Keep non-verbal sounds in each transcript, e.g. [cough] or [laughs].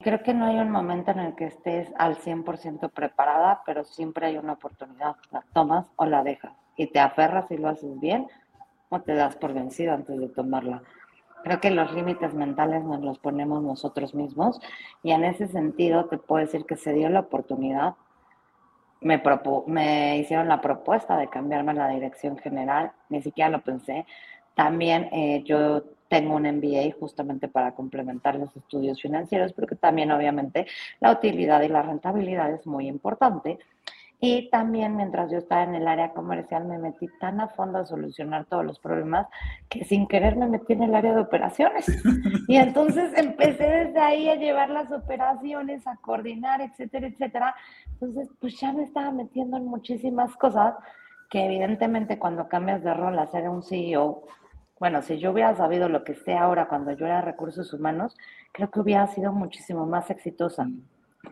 Creo que no hay un momento en el que estés al 100% preparada, pero siempre hay una oportunidad. La tomas o la dejas y te aferras y lo haces bien o te das por vencido antes de tomarla. Creo que los límites mentales nos los ponemos nosotros mismos y en ese sentido te puedo decir que se dio la oportunidad, me, me hicieron la propuesta de cambiarme la dirección general, ni siquiera lo pensé. También eh, yo tengo un MBA justamente para complementar los estudios financieros, porque también obviamente la utilidad y la rentabilidad es muy importante. Y también mientras yo estaba en el área comercial me metí tan a fondo a solucionar todos los problemas que sin querer me metí en el área de operaciones. Y entonces empecé desde ahí a llevar las operaciones, a coordinar, etcétera, etcétera. Entonces, pues ya me estaba metiendo en muchísimas cosas que evidentemente cuando cambias de rol a ser un CEO bueno, si yo hubiera sabido lo que sé ahora cuando yo era recursos humanos, creo que hubiera sido muchísimo más exitosa.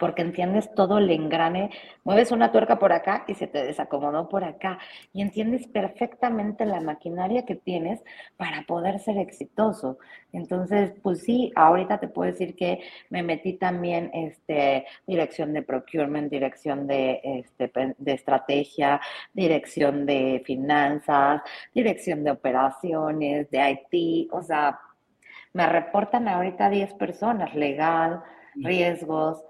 Porque entiendes todo el engrane, mueves una tuerca por acá y se te desacomodó por acá y entiendes perfectamente la maquinaria que tienes para poder ser exitoso. Entonces, pues sí, ahorita te puedo decir que me metí también este dirección de procurement, dirección de este de estrategia, dirección de finanzas, dirección de operaciones, de IT, o sea, me reportan ahorita 10 personas, legal, riesgos,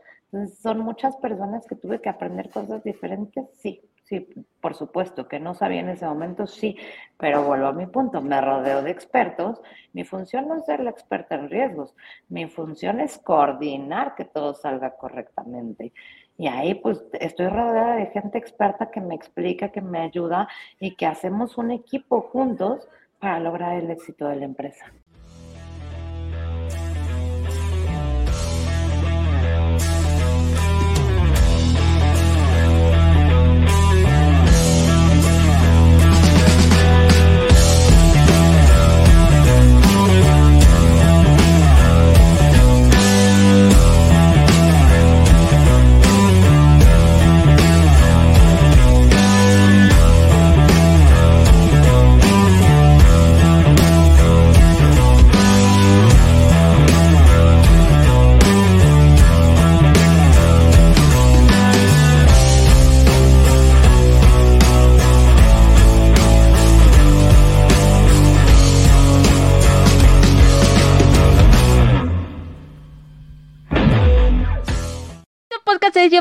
son muchas personas que tuve que aprender cosas diferentes, sí, sí, por supuesto, que no sabía en ese momento, sí, pero vuelvo a mi punto, me rodeo de expertos, mi función no es ser la experta en riesgos, mi función es coordinar que todo salga correctamente. Y ahí pues estoy rodeada de gente experta que me explica, que me ayuda y que hacemos un equipo juntos para lograr el éxito de la empresa.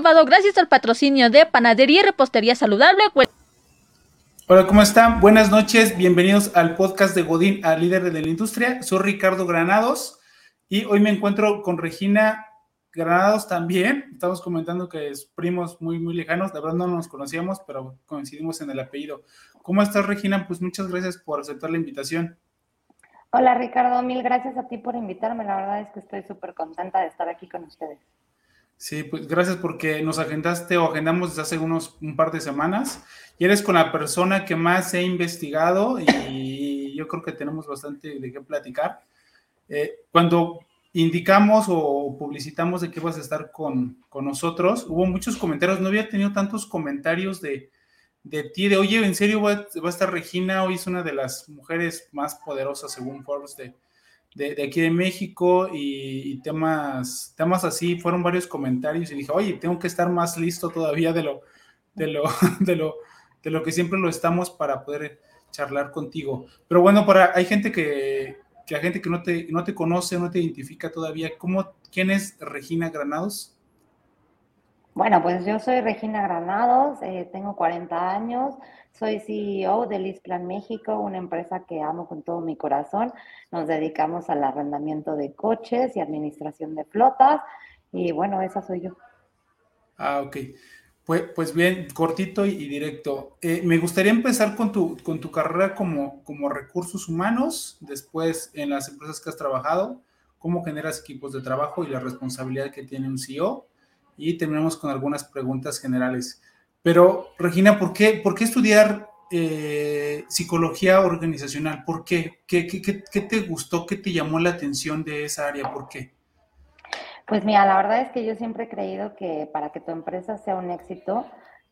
Llevado gracias al patrocinio de Panadería y Repostería Saludable. Hola, ¿cómo están? Buenas noches, bienvenidos al podcast de Godín, a líder de la industria. Soy Ricardo Granados y hoy me encuentro con Regina Granados también. Estamos comentando que es primos muy, muy lejanos. La verdad no nos conocíamos, pero coincidimos en el apellido. ¿Cómo estás, Regina? Pues muchas gracias por aceptar la invitación. Hola, Ricardo. Mil gracias a ti por invitarme. La verdad es que estoy súper contenta de estar aquí con ustedes. Sí, pues gracias porque nos agendaste o agendamos desde hace unos un par de semanas. Y eres con la persona que más he investigado y yo creo que tenemos bastante de qué platicar. Eh, cuando indicamos o publicitamos de que vas a estar con, nosotros, hubo muchos comentarios, no había tenido tantos comentarios de, de ti, de oye, en serio va, va, a estar Regina, hoy es una de las mujeres más poderosas según Forbes de, de, aquí de México y, temas, temas así, fueron varios comentarios y dije, oye, tengo que estar más listo todavía de lo, de lo, [laughs] de lo, de lo que siempre lo estamos para poder charlar contigo. Pero bueno, para, hay gente que, que gente que no te, no te conoce, no te identifica todavía. ¿Cómo, ¿Quién es Regina Granados? Bueno, pues yo soy Regina Granados, eh, tengo 40 años, soy CEO de Lisplan México, una empresa que amo con todo mi corazón. Nos dedicamos al arrendamiento de coches y administración de flotas. Y bueno, esa soy yo. Ah, ok. Pues, pues bien, cortito y, directo. Eh, me gustaría empezar con tu, con tu carrera como, como recursos humanos, después en las empresas que has trabajado, cómo generas equipos de trabajo y la responsabilidad que tiene un CEO. Y terminamos con algunas preguntas generales. Pero, Regina, ¿por qué, qué estudiar eh, psicología organizacional? ¿Por qué? ¿Qué, qué? te gustó? ¿Qué te llamó la atención de esa área? ¿Por qué? Pues mira, la verdad es que yo siempre he creído que para que tu empresa sea un éxito,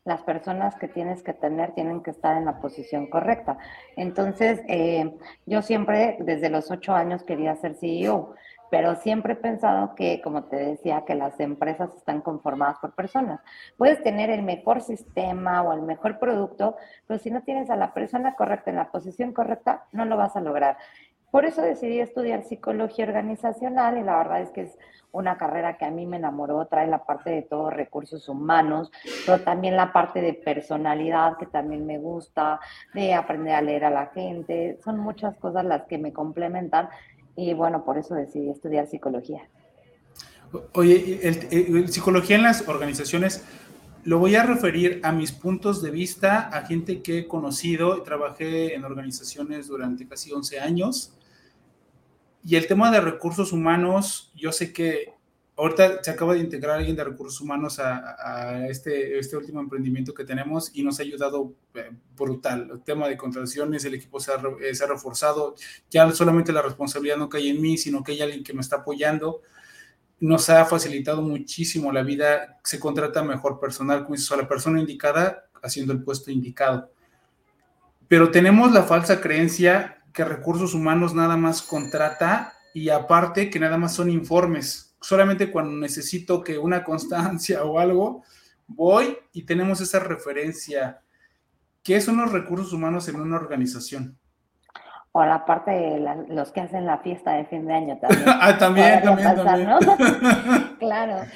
las personas que tienes que tener tienen que estar en la posición correcta. Entonces, eh, yo siempre, desde los ocho años, quería ser CEO pero siempre he pensado que, como te decía, que las empresas están conformadas por personas. Puedes tener el mejor sistema o el mejor producto, pero si no tienes a la persona correcta en la posición correcta, no lo vas a lograr. Por eso decidí estudiar psicología organizacional y la verdad es que es una carrera que a mí me enamoró, trae la parte de todos recursos humanos, pero también la parte de personalidad que también me gusta, de aprender a leer a la gente, son muchas cosas las que me complementan y bueno, por eso decidí estudiar psicología. Oye, el, psicología en las organizaciones, lo voy a referir a mis puntos de vista, a gente que he conocido, trabajé en organizaciones durante casi 11 años y el tema de recursos humanos, yo sé que ahorita se acaba de integrar alguien de recursos humanos a, este, este último emprendimiento que tenemos y nos ha ayudado eh, brutal. El tema de contrataciones, el equipo se ha, eh, se ha, reforzado. Ya solamente la responsabilidad no cae en mí, sino que hay alguien que me está apoyando. Nos ha facilitado muchísimo la vida. Se contrata mejor personal, con la persona indicada haciendo el puesto indicado. Pero tenemos la falsa creencia que recursos humanos nada más contrata y aparte que nada más son informes. Solamente cuando necesito que una constancia o algo, voy y tenemos esa referencia. ¿Qué son los recursos humanos en una organización? O la parte de los que hacen la fiesta de fin de año también. [laughs] ah, también, también, también. [laughs] claro.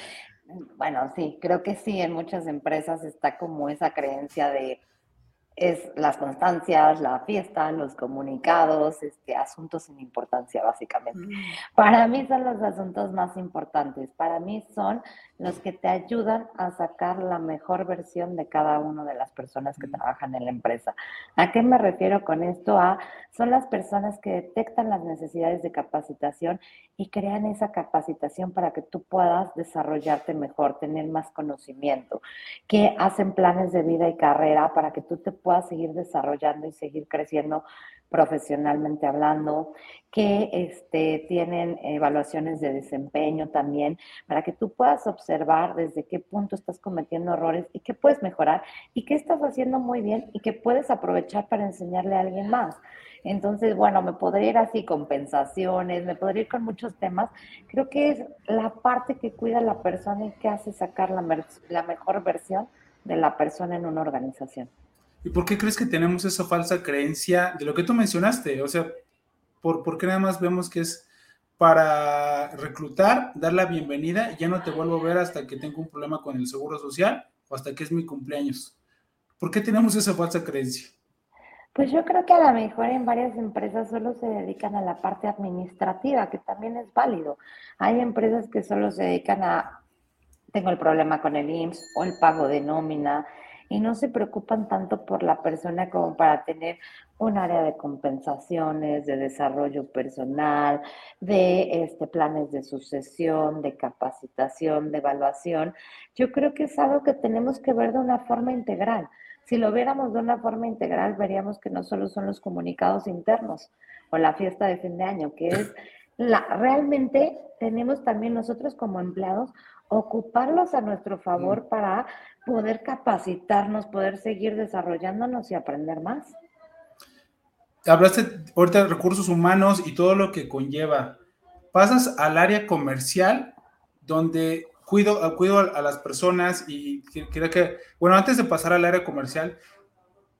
Bueno, sí, creo que sí, en muchas empresas está como esa creencia de es las constancias, la fiesta, los comunicados, este, asuntos sin importancia, básicamente. Mm. Para mí son los asuntos más importantes. Para mí son los que te ayudan a sacar la mejor versión de cada una de las personas que trabajan en la empresa. ¿A qué me refiero con esto? A, son las personas que detectan las necesidades de capacitación y crean esa capacitación para que tú puedas desarrollarte mejor, tener más conocimiento, que hacen planes de vida y carrera para que tú te puedas seguir desarrollando y seguir creciendo profesionalmente hablando, que este, tienen evaluaciones de desempeño también, para que tú puedas observar desde qué punto estás cometiendo errores y qué puedes mejorar y qué estás haciendo muy bien y qué puedes aprovechar para enseñarle a alguien más. Entonces, bueno, me podría ir así, compensaciones, me podría ir con muchos temas. Creo que es la parte que cuida a la persona y que hace sacar la, la mejor versión de la persona en una organización. ¿Y por qué crees que tenemos esa falsa creencia de lo que tú mencionaste? O sea, ¿por, ¿por qué nada más vemos que es para reclutar, dar la bienvenida ya no te vuelvo a ver hasta que tengo un problema con el seguro social o hasta que es mi cumpleaños? ¿Por qué tenemos esa falsa creencia? Pues yo creo que a lo mejor en varias empresas solo se dedican a la parte administrativa, que también es válido. Hay empresas que solo se dedican a, tengo el problema con el IMSS o el pago de nómina, y no se preocupan tanto por la persona como para tener un área de compensaciones, de desarrollo personal, de este, planes de sucesión, de capacitación, de evaluación. Yo creo que es algo que tenemos que ver de una forma integral. Si lo viéramos de una forma integral, veríamos que no solo son los comunicados internos o la fiesta de fin de año, que es la, realmente tenemos también nosotros como empleados ocuparlos a nuestro favor mm. para poder capacitarnos, poder seguir desarrollándonos y aprender más. Hablaste ahorita de recursos humanos y todo lo que conlleva. Pasas al área comercial donde cuido, cuido a, las personas y creo que, bueno, antes de pasar al área comercial,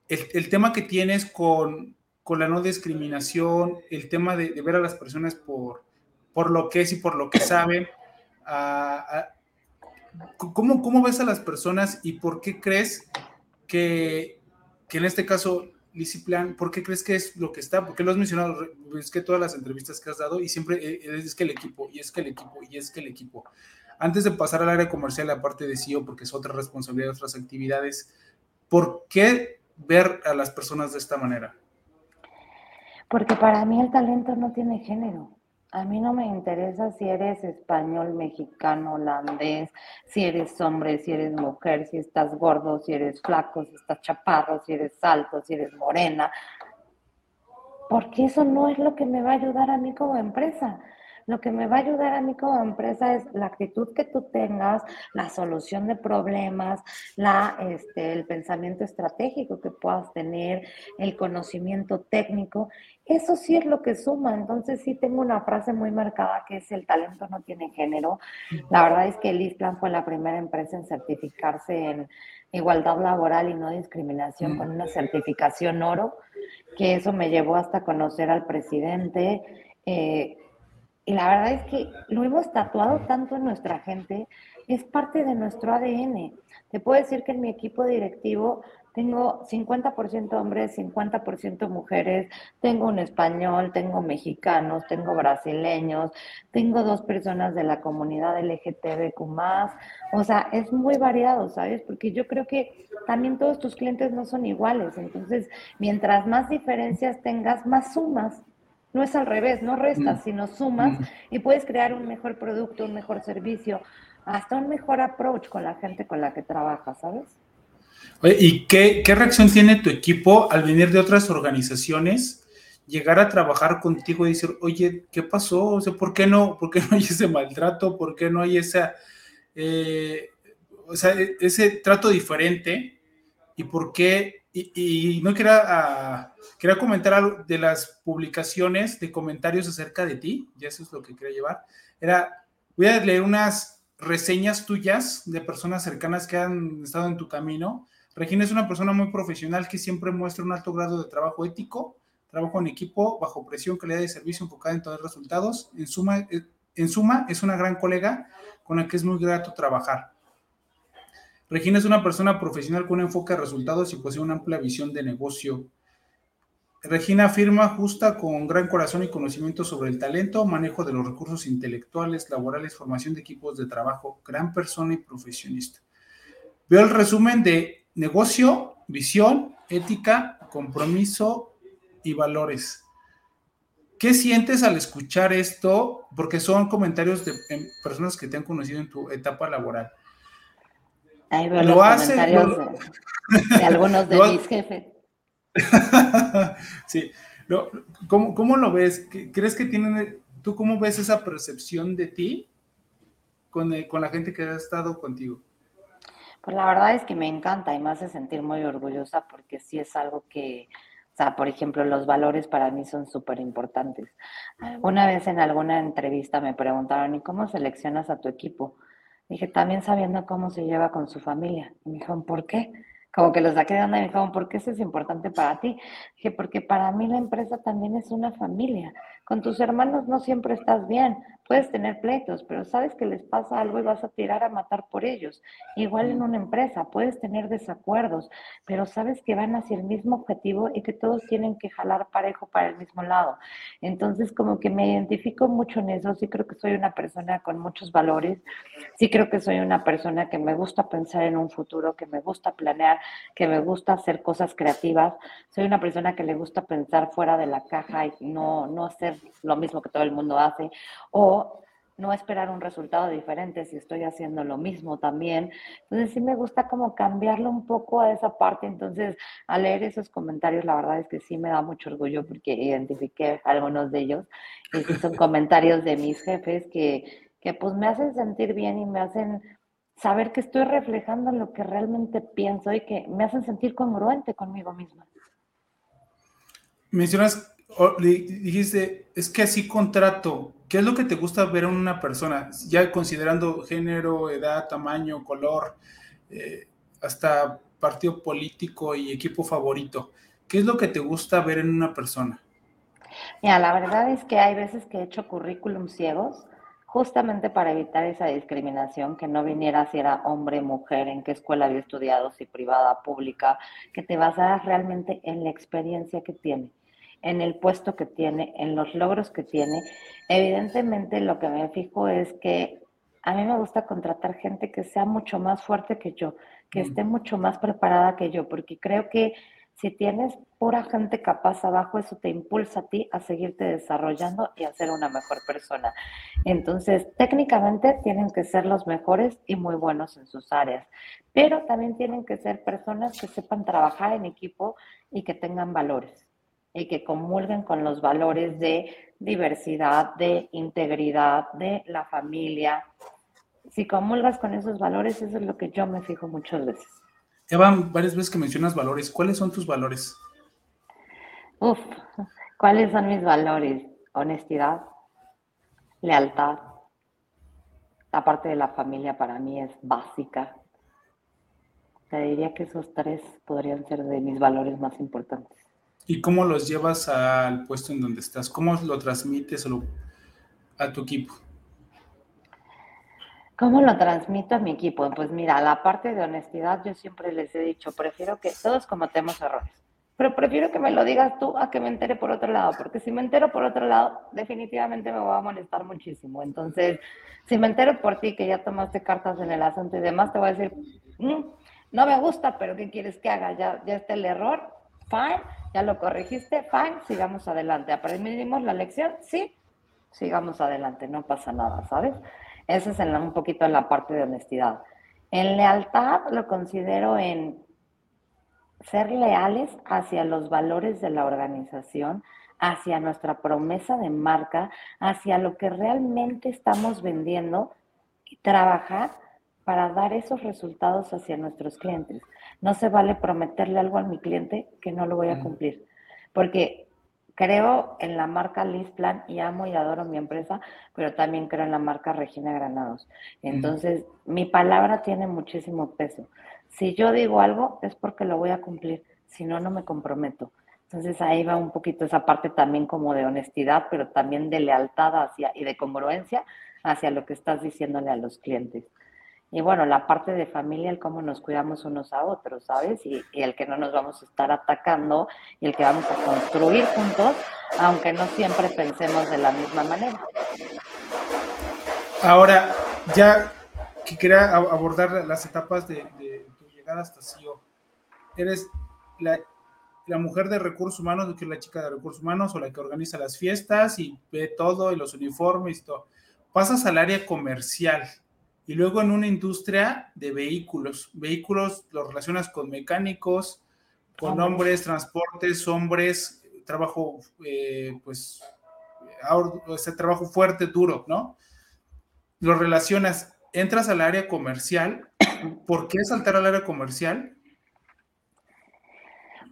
el, tema que tienes con, con, la no discriminación, el tema de, ver a las personas por, por lo que es y por lo que saben, a, ¿Cómo, ¿Cómo ves a las personas y por qué crees que, que en este caso, Plan, ¿por qué crees que es lo que está? Porque lo has mencionado, es que todas las entrevistas que has dado y siempre eh, es que el equipo, y es que el equipo, y es que el equipo. Antes de pasar al área comercial, aparte de CEO, porque es otra responsabilidad, otras actividades, ¿por qué ver a las personas de esta manera? Porque para mí el talento no tiene género. A mí no me interesa si eres español, mexicano, holandés, si eres hombre, si eres mujer, si estás gordo, si eres flaco, si estás chaparro, si eres alto, si eres morena, porque eso no es lo que me va a ayudar a mí como empresa. Lo que me va a ayudar a mí como empresa es la actitud que tú tengas, la solución de problemas, la, este, el pensamiento estratégico que puedas tener, el conocimiento técnico. Eso sí es lo que suma. Entonces sí tengo una frase muy marcada que es el talento no tiene género. La verdad es que el ISPLAN fue la primera empresa en certificarse en igualdad laboral y no discriminación con una certificación oro, que eso me llevó hasta conocer al presidente. Eh, y la verdad es que lo hemos tatuado tanto en nuestra gente, es parte de nuestro ADN. Te puedo decir que en mi equipo directivo tengo 50% hombres, 50% mujeres, tengo un español, tengo mexicanos, tengo brasileños, tengo dos personas de la comunidad LGTBQ o sea, es muy variado, ¿sabes? Porque yo creo que también todos tus clientes no son iguales, entonces, mientras más diferencias tengas, más sumas. No es al revés, no restas, mm. sino sumas mm. y puedes crear un mejor producto, un mejor servicio, hasta un mejor approach con la gente con la que trabajas, ¿sabes? ¿y qué, reacción tiene tu equipo al venir de otras organizaciones? Llegar a trabajar contigo y decir, oye, ¿qué pasó? O sea, ¿por qué no, por qué no hay ese maltrato? ¿Por qué no hay esa, eh, o sea, e, ese trato diferente? ¿Y por qué? Y, no quería, ah, quería comentar algo de las publicaciones de comentarios acerca de ti, y eso es lo que quería llevar. Era, voy a leer unas reseñas tuyas de personas cercanas que han estado en tu camino Regina es una persona muy profesional que siempre muestra un alto grado de trabajo ético, trabajo en equipo, bajo presión, calidad de servicio enfocada en todos los resultados. En suma, eh, en suma, es una gran colega con la que es muy grato trabajar. Regina es una persona profesional con un enfoque a resultados y posee una amplia visión de negocio. Regina afirma justa con gran corazón y conocimiento sobre el talento, manejo de los recursos intelectuales, laborales, formación de equipos de trabajo, gran persona y profesionista. Veo el resumen de negocio, visión, ética, compromiso y valores. ¿Qué sientes al escuchar esto? Porque son comentarios de personas que te han conocido en tu etapa laboral. Ahí veo lo los comentarios de, algunos de [laughs] mis jefes. [laughs] sí. ¿cómo, lo ves? ¿Crees que tienen, tú cómo ves esa percepción de ti con, con la gente que ha estado contigo? Pues la verdad es que me encanta y me hace sentir muy orgullosa porque sí es algo que, o sea, por ejemplo, los valores para mí son súper importantes. Una vez en alguna entrevista me preguntaron, ¿y cómo seleccionas a tu equipo? Dije, también sabiendo cómo se lleva con su familia. Y me dijeron, ¿por qué? Como que los saqué de onda y me dijeron, ¿por qué eso es importante para ti? Dije, porque para mí la empresa también es una familia. Con tus hermanos no siempre estás bien, puedes tener pleitos, pero sabes que les pasa algo y vas a tirar a matar por ellos. Igual en una empresa puedes tener desacuerdos, pero sabes que van hacia el mismo objetivo y que todos tienen que jalar parejo para el mismo lado. Entonces, como que me identifico mucho en eso, sí creo que soy una persona con muchos valores, sí creo que soy una persona que me gusta pensar en un futuro, que me gusta planear, que me gusta hacer cosas creativas, soy una persona que le gusta pensar fuera de la caja y no, no hacer lo mismo que todo el mundo hace, o no esperar un resultado diferente si estoy haciendo lo mismo también. Entonces sí me gusta como cambiarlo un poco a esa parte. Entonces al leer esos comentarios, la verdad es que sí me da mucho orgullo porque identifiqué algunos de ellos. Y son comentarios de mis jefes que, que pues me hacen sentir bien y me hacen saber que estoy reflejando lo que realmente pienso y que me hacen sentir congruente conmigo misma. Mencionas dijiste, es que así contrato. ¿Qué es lo que te gusta ver en una persona? Ya considerando género, edad, tamaño, color, eh, hasta partido político y equipo favorito. ¿Qué es lo que te gusta ver en una persona? Mira, la verdad es que hay veces que he hecho currículum ciegos justamente para evitar esa discriminación, que no viniera si era hombre, mujer, en qué escuela había estudiado, si privada, pública, que te basara realmente en la experiencia que tiene en el puesto que tiene, en los logros que tiene. Evidentemente lo que me fijo es que a mí me gusta contratar gente que sea mucho más fuerte que yo, que esté mucho más preparada que yo, porque creo que si tienes pura gente capaz abajo, eso te impulsa a ti a seguirte desarrollando y a ser una mejor persona. Entonces, técnicamente tienen que ser los mejores y muy buenos en sus áreas, pero también tienen que ser personas que sepan trabajar en equipo y que tengan valores. Y que comulguen con los valores de diversidad, de integridad, de la familia. Si comulgas con esos valores, eso es lo que yo me fijo muchas veces. Eva, varias veces que mencionas valores, ¿cuáles son tus valores? Uf, ¿cuáles son mis valores? Honestidad, lealtad. La parte de la familia para mí es básica. Te diría que esos tres podrían ser de mis valores más importantes. ¿Y cómo los llevas al puesto en donde estás? ¿Cómo lo transmites a tu equipo? ¿Cómo lo transmito a mi equipo? Pues mira, la parte de honestidad yo siempre les he dicho, prefiero que todos cometemos errores, pero prefiero que me lo digas tú a que me entere por otro lado, porque si me entero por otro lado, definitivamente me voy a molestar muchísimo. Entonces, si me entero por ti que ya tomaste cartas en el asunto y demás, te voy a decir, mm, no me gusta, pero ¿qué quieres que haga? Ya, ya está el error, fine, ya lo corregiste, fine, sigamos adelante. ¿Aprendimos la lección? Sí, sigamos adelante, no pasa nada, ¿sabes? Esa es un poquito la parte de honestidad. En lealtad lo considero en ser leales hacia los valores de la organización, hacia nuestra promesa de marca, hacia lo que realmente estamos vendiendo y trabajar para dar esos resultados hacia nuestros clientes. No se vale prometerle algo a mi cliente que no lo voy a cumplir, porque creo en la marca Plan y amo y adoro mi empresa, pero también creo en la marca Regina Granados. Entonces, mi palabra tiene muchísimo peso. Si yo digo algo, es porque lo voy a cumplir, si no, no me comprometo. Entonces ahí va un poquito esa parte también como de honestidad, pero también de lealtad hacia y de congruencia hacia lo que estás diciéndole a los clientes. Y bueno, la parte de familia, el cómo nos cuidamos unos a otros, ¿sabes? Y, el que no nos vamos a estar atacando y el que vamos a construir juntos, aunque no siempre pensemos de la misma manera. Ahora, ya que quería abordar las etapas de, tu llegada hasta CEO, eres la, la, mujer de recursos humanos, que es la chica de recursos humanos o la que organiza las fiestas y ve todo y los uniformes y todo. Pasas al área comercial y luego en una industria de vehículos. Vehículos los relacionas con mecánicos, con hombres, transportes, hombres, trabajo, eh, pues, ese trabajo fuerte, duro, ¿no? Lo relacionas, entras al área comercial. ¿Por qué saltar al área comercial?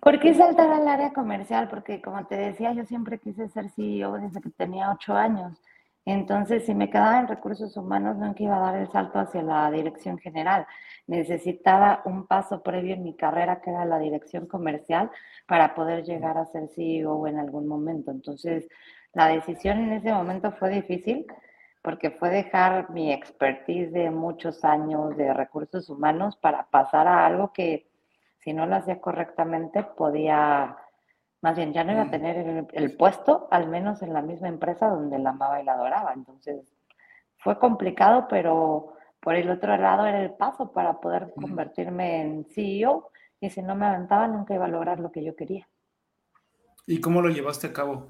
¿Por qué saltar al área comercial? Porque como te decía, yo siempre quise ser CEO desde que tenía ocho años. Entonces, si me quedaba en recursos humanos, nunca iba a dar el salto hacia la dirección general. Necesitaba un paso previo en mi carrera, que era la dirección comercial, para poder llegar a ser CEO en algún momento. Entonces, la decisión en ese momento fue difícil porque fue dejar mi expertise de muchos años de recursos humanos para pasar a algo que si no lo hacía correctamente podía más bien, ya no iba a mm. tener el, puesto, al menos en la misma empresa donde la amaba y la adoraba. Entonces, fue complicado, pero por el otro lado era el paso para poder convertirme en CEO. Y si no me aventaba, nunca iba a lograr lo que yo quería. ¿Y cómo lo llevaste a cabo?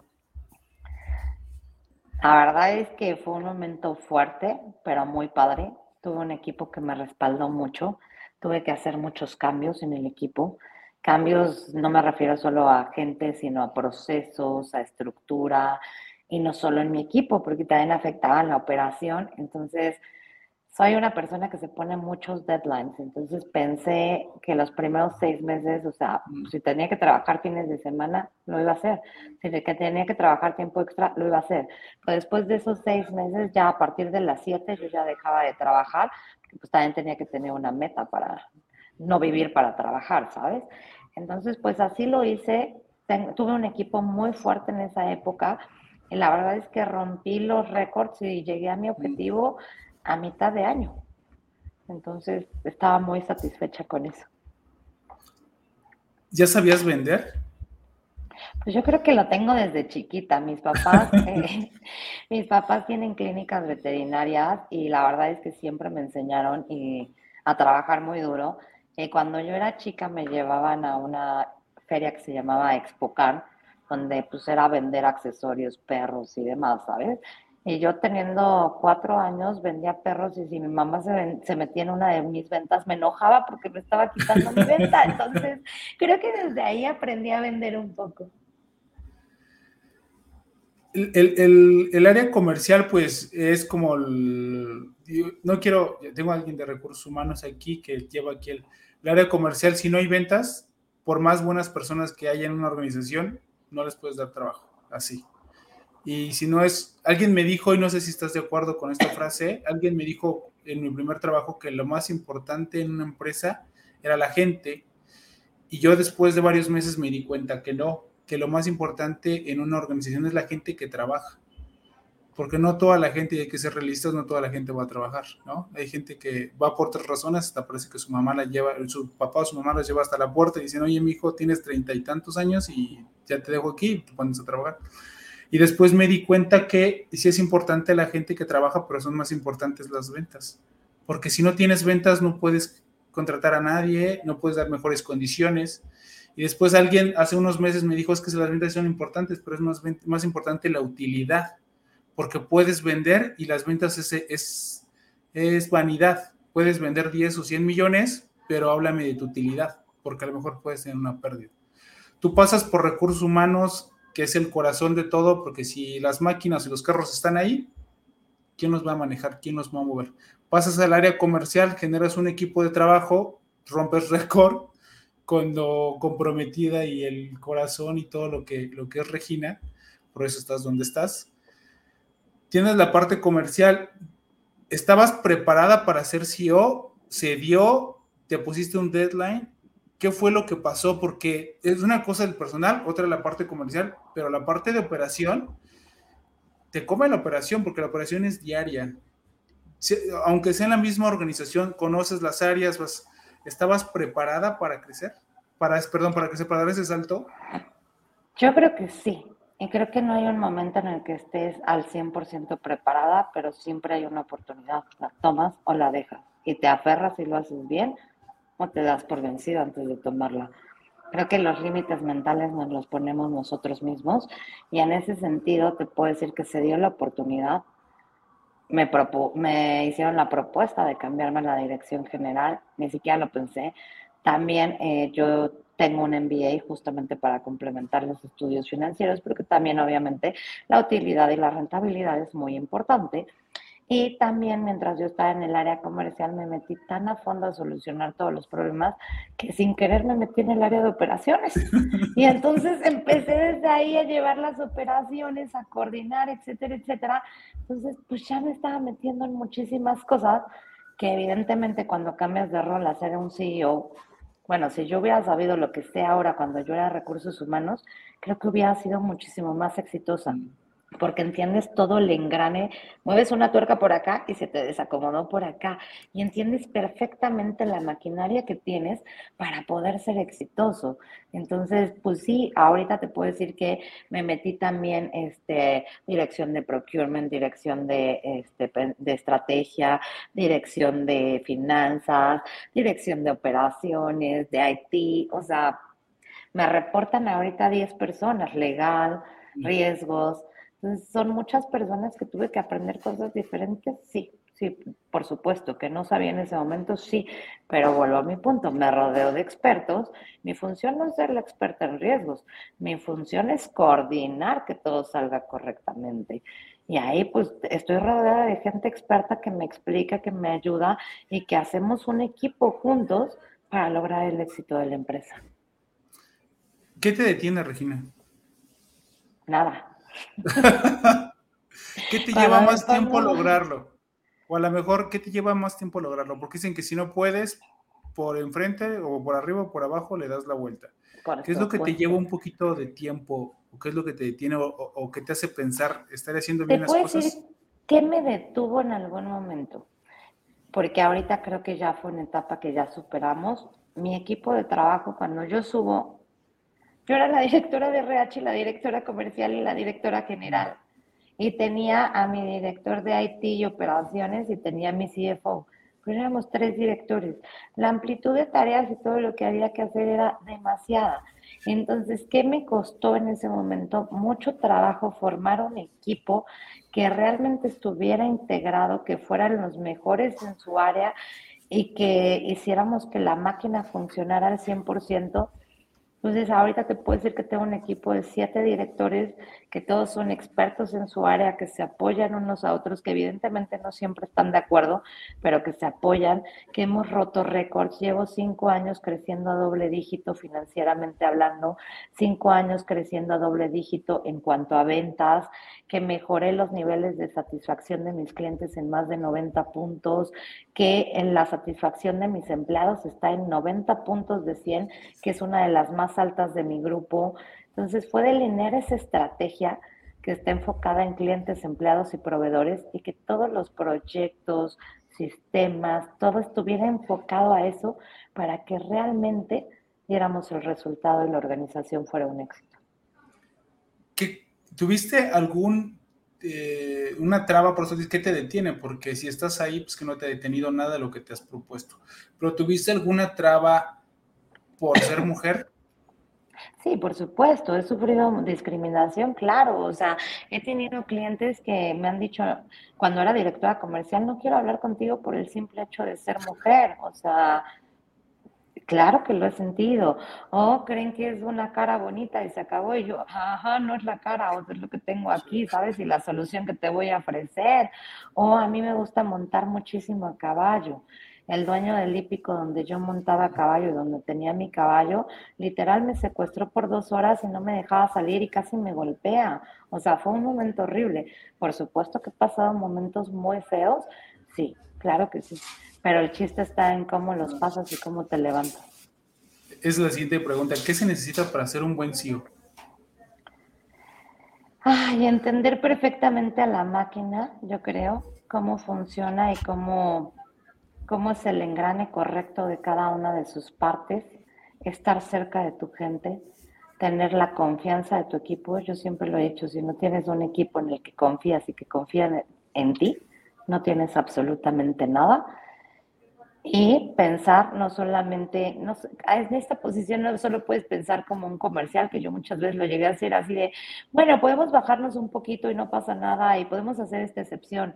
La verdad es que fue un momento fuerte, pero muy padre. Tuve un equipo que me respaldó mucho. Tuve que hacer muchos cambios en el equipo. Cambios no me refiero solo a gente, sino a procesos, a estructura, y no solo en mi equipo, porque también afectaban la operación. Entonces, soy una persona que se pone muchos deadlines. Entonces, pensé que los primeros seis meses, o sea, si tenía que trabajar fines de semana, lo iba a hacer. Si tenía que trabajar tiempo extra, lo iba a hacer. Pero después de esos seis meses, ya a partir de las siete, yo ya dejaba de trabajar, pues también tenía que tener una meta para no vivir para trabajar, ¿sabes? Entonces, pues así lo hice. tuve un equipo muy fuerte en esa época y la verdad es que rompí los récords y llegué a mi objetivo a mitad de año. Entonces, estaba muy satisfecha con eso. ¿Ya sabías vender? Pues yo creo que lo tengo desde chiquita. Mis papás, [laughs] eh, mis papás tienen clínicas veterinarias y la verdad es que siempre me enseñaron a trabajar muy duro. Eh, cuando yo era chica me llevaban a una feria que se llamaba Expocar, donde pues era vender accesorios, perros y demás, ¿sabes? Y yo teniendo cuatro años vendía perros y si mi mamá se, se, metía en una de mis ventas me enojaba porque me estaba quitando mi venta. [laughs] Entonces creo que desde ahí aprendí a vender un poco. el, área comercial, pues, es como el, no quiero, tengo a alguien de recursos humanos aquí que lleva aquí el, área comercial, si no hay ventas, por más buenas personas que haya en una organización, no les puedes dar trabajo, así. Y si no es, alguien me dijo, y no sé si estás de acuerdo con esta frase, alguien me dijo en mi primer trabajo que lo más importante en una empresa era la gente, y yo después de varios meses me di cuenta que no, que lo más importante en una organización es la gente que trabaja. Porque no toda la gente, y hay que ser realistas, no toda la gente va a trabajar, ¿no? Hay gente que va por otras razones, hasta parece que su mamá la lleva, su papá o su mamá la lleva hasta la puerta y dicen, oye, mi hijo, tienes treinta y tantos años y ya te dejo aquí, tú pones a trabajar. Y después me di cuenta que sí es importante la gente que trabaja, pero son más importantes las ventas. Porque si no tienes ventas, no puedes contratar a nadie, no puedes dar mejores condiciones. Y después alguien hace unos meses me dijo, es que las ventas son importantes, pero es más, más importante la utilidad, porque puedes vender y las ventas es, es, es vanidad. Puedes vender 10 o 100 millones, pero háblame de tu utilidad, porque a lo mejor puedes tener una pérdida. Tú pasas por recursos humanos, que es el corazón de todo, porque si las máquinas y los carros están ahí, ¿quién los va a manejar? ¿Quién los va a mover? Pasas al área comercial, generas un equipo de trabajo, rompes [laughs] récord, con lo comprometida y el corazón y todo lo que, lo que es Regina, por eso estás donde estás. Tienes la parte comercial, estabas preparada para ser CEO, se dio, te pusiste un deadline, ¿qué fue lo que pasó? Porque es una cosa del personal, otra la parte comercial, pero la parte de operación, te come la operación porque la operación es diaria. aunque sea en la misma organización, conoces las áreas, ¿Estabas preparada para crecer? Para, perdón, para crecer, para dar ese salto. Yo creo que sí. Y creo que no hay un momento en el que estés al 100% preparada, pero siempre hay una oportunidad. La tomas o la dejas. Y te aferras y lo haces bien o te das por vencido antes de tomarla. Creo que los límites mentales nos los ponemos nosotros mismos y en ese sentido te puedo decir que se dio la oportunidad me, me hicieron la propuesta de cambiarme la dirección general, ni siquiera lo pensé. También eh, yo tengo un MBA justamente para complementar los estudios financieros, porque también obviamente la utilidad y la rentabilidad es muy importante. Y también mientras yo estaba en el área comercial me metí tan a fondo a solucionar todos los problemas que sin querer me metí en el área de operaciones. Y entonces empecé desde ahí a llevar las operaciones, a coordinar, etcétera, etcétera. Entonces, pues ya me estaba metiendo en muchísimas cosas que evidentemente cuando cambias de rol a ser un CEO, bueno, si yo hubiera sabido lo que sé ahora cuando yo era recursos humanos, creo que hubiera sido muchísimo más exitosa porque entiendes todo el engrane, mueves una tuerca por acá y se te desacomodó por acá y entiendes perfectamente la maquinaria que tienes para poder ser exitoso. Entonces, pues sí, ahorita te puedo decir que me metí también este dirección de procurement, dirección de este, de estrategia, dirección de finanzas, dirección de operaciones, de IT, o sea, me reportan ahorita 10 personas, legal, riesgos, son muchas personas que tuve que aprender cosas diferentes, sí, sí, por supuesto, que no sabía en ese momento, sí, pero vuelvo a mi punto, me rodeo de expertos, mi función no es ser la experta en riesgos, mi función es coordinar que todo salga correctamente. Y ahí pues estoy rodeada de gente experta que me explica, que me ayuda y que hacemos un equipo juntos para lograr el éxito de la empresa. ¿Qué te detiene, Regina? Nada. [laughs] ¿Qué te lleva más tiempo lograrlo? O a lo mejor, ¿qué te lleva más tiempo lograrlo? Porque dicen que si no puedes, por enfrente o por arriba o por abajo le das la vuelta. ¿Qué es lo que te lleva un poquito de tiempo? ¿O qué es lo que te detiene o, o, qué te hace pensar, estar haciendo bien las cosas? Decir ¿Qué me detuvo en algún momento? Porque ahorita creo que ya fue una etapa que ya superamos. Mi equipo de trabajo, cuando yo subo yo era la directora de RH, la directora comercial y la directora general. Y tenía a mi director de IT y operaciones y tenía a mi CFO. Pero éramos tres directores. La amplitud de tareas y todo lo que había que hacer era demasiada. Entonces, ¿qué me costó en ese momento? Mucho trabajo formar un equipo que realmente estuviera integrado, que fueran los mejores en su área y que hiciéramos que la máquina funcionara al 100% Entonces, ahorita te puedo decir que tengo un equipo de siete directores que todos son expertos en su área, que se apoyan unos a otros, que evidentemente no siempre están de acuerdo, pero que se apoyan, que hemos roto récords. Llevo cinco años creciendo a doble dígito financieramente hablando, cinco años creciendo a doble dígito en cuanto a ventas, que mejoré los niveles de satisfacción de mis clientes en más de 90 puntos, que en la satisfacción de mis empleados está en 90 puntos de 100, que es una de las más altas de mi grupo. Entonces fue delinear esa estrategia que está enfocada en clientes, empleados y proveedores y que todos los proyectos, sistemas, todo estuviera enfocado a eso para que realmente diéramos el resultado y la organización fuera un éxito. ¿Qué, ¿Tuviste algún eh, una traba, por eso que te detiene, porque si estás ahí, pues que no te ha detenido nada de lo que te has propuesto. Pero ¿tuviste alguna traba por ser mujer? Sí, por supuesto, he sufrido discriminación, claro, o sea, he tenido clientes que me han dicho, cuando era directora comercial, no quiero hablar contigo por el simple hecho de ser mujer, o sea, claro que lo he sentido, o creen que es una cara bonita y se acabó y yo, ajá, no es la cara, o es lo que tengo aquí, ¿sabes? Y la solución que te voy a ofrecer, o a mí me gusta montar muchísimo a caballo el dueño del hípico donde yo montaba caballo y donde tenía mi caballo, literal me secuestró por dos horas y no me dejaba salir y casi me golpea. O sea, fue un momento horrible. Por supuesto que he pasado momentos muy feos, sí, claro que sí. Pero el chiste está en cómo los pasas y cómo te levantas. Es la siguiente pregunta. ¿Qué se necesita para ser un buen CEO? Ay, entender perfectamente a la máquina, yo creo, cómo funciona y cómo cómo es el engrane correcto de cada una de sus partes, estar cerca de tu gente, tener la confianza de tu equipo. Yo siempre lo he dicho, si no tienes un equipo en el que confías y que confían en ti, no tienes absolutamente nada. Y pensar no solamente, no, en esta posición no solo puedes pensar como un comercial, que yo muchas veces lo llegué a hacer así de, bueno, podemos bajarnos un poquito y no pasa nada y podemos hacer esta excepción.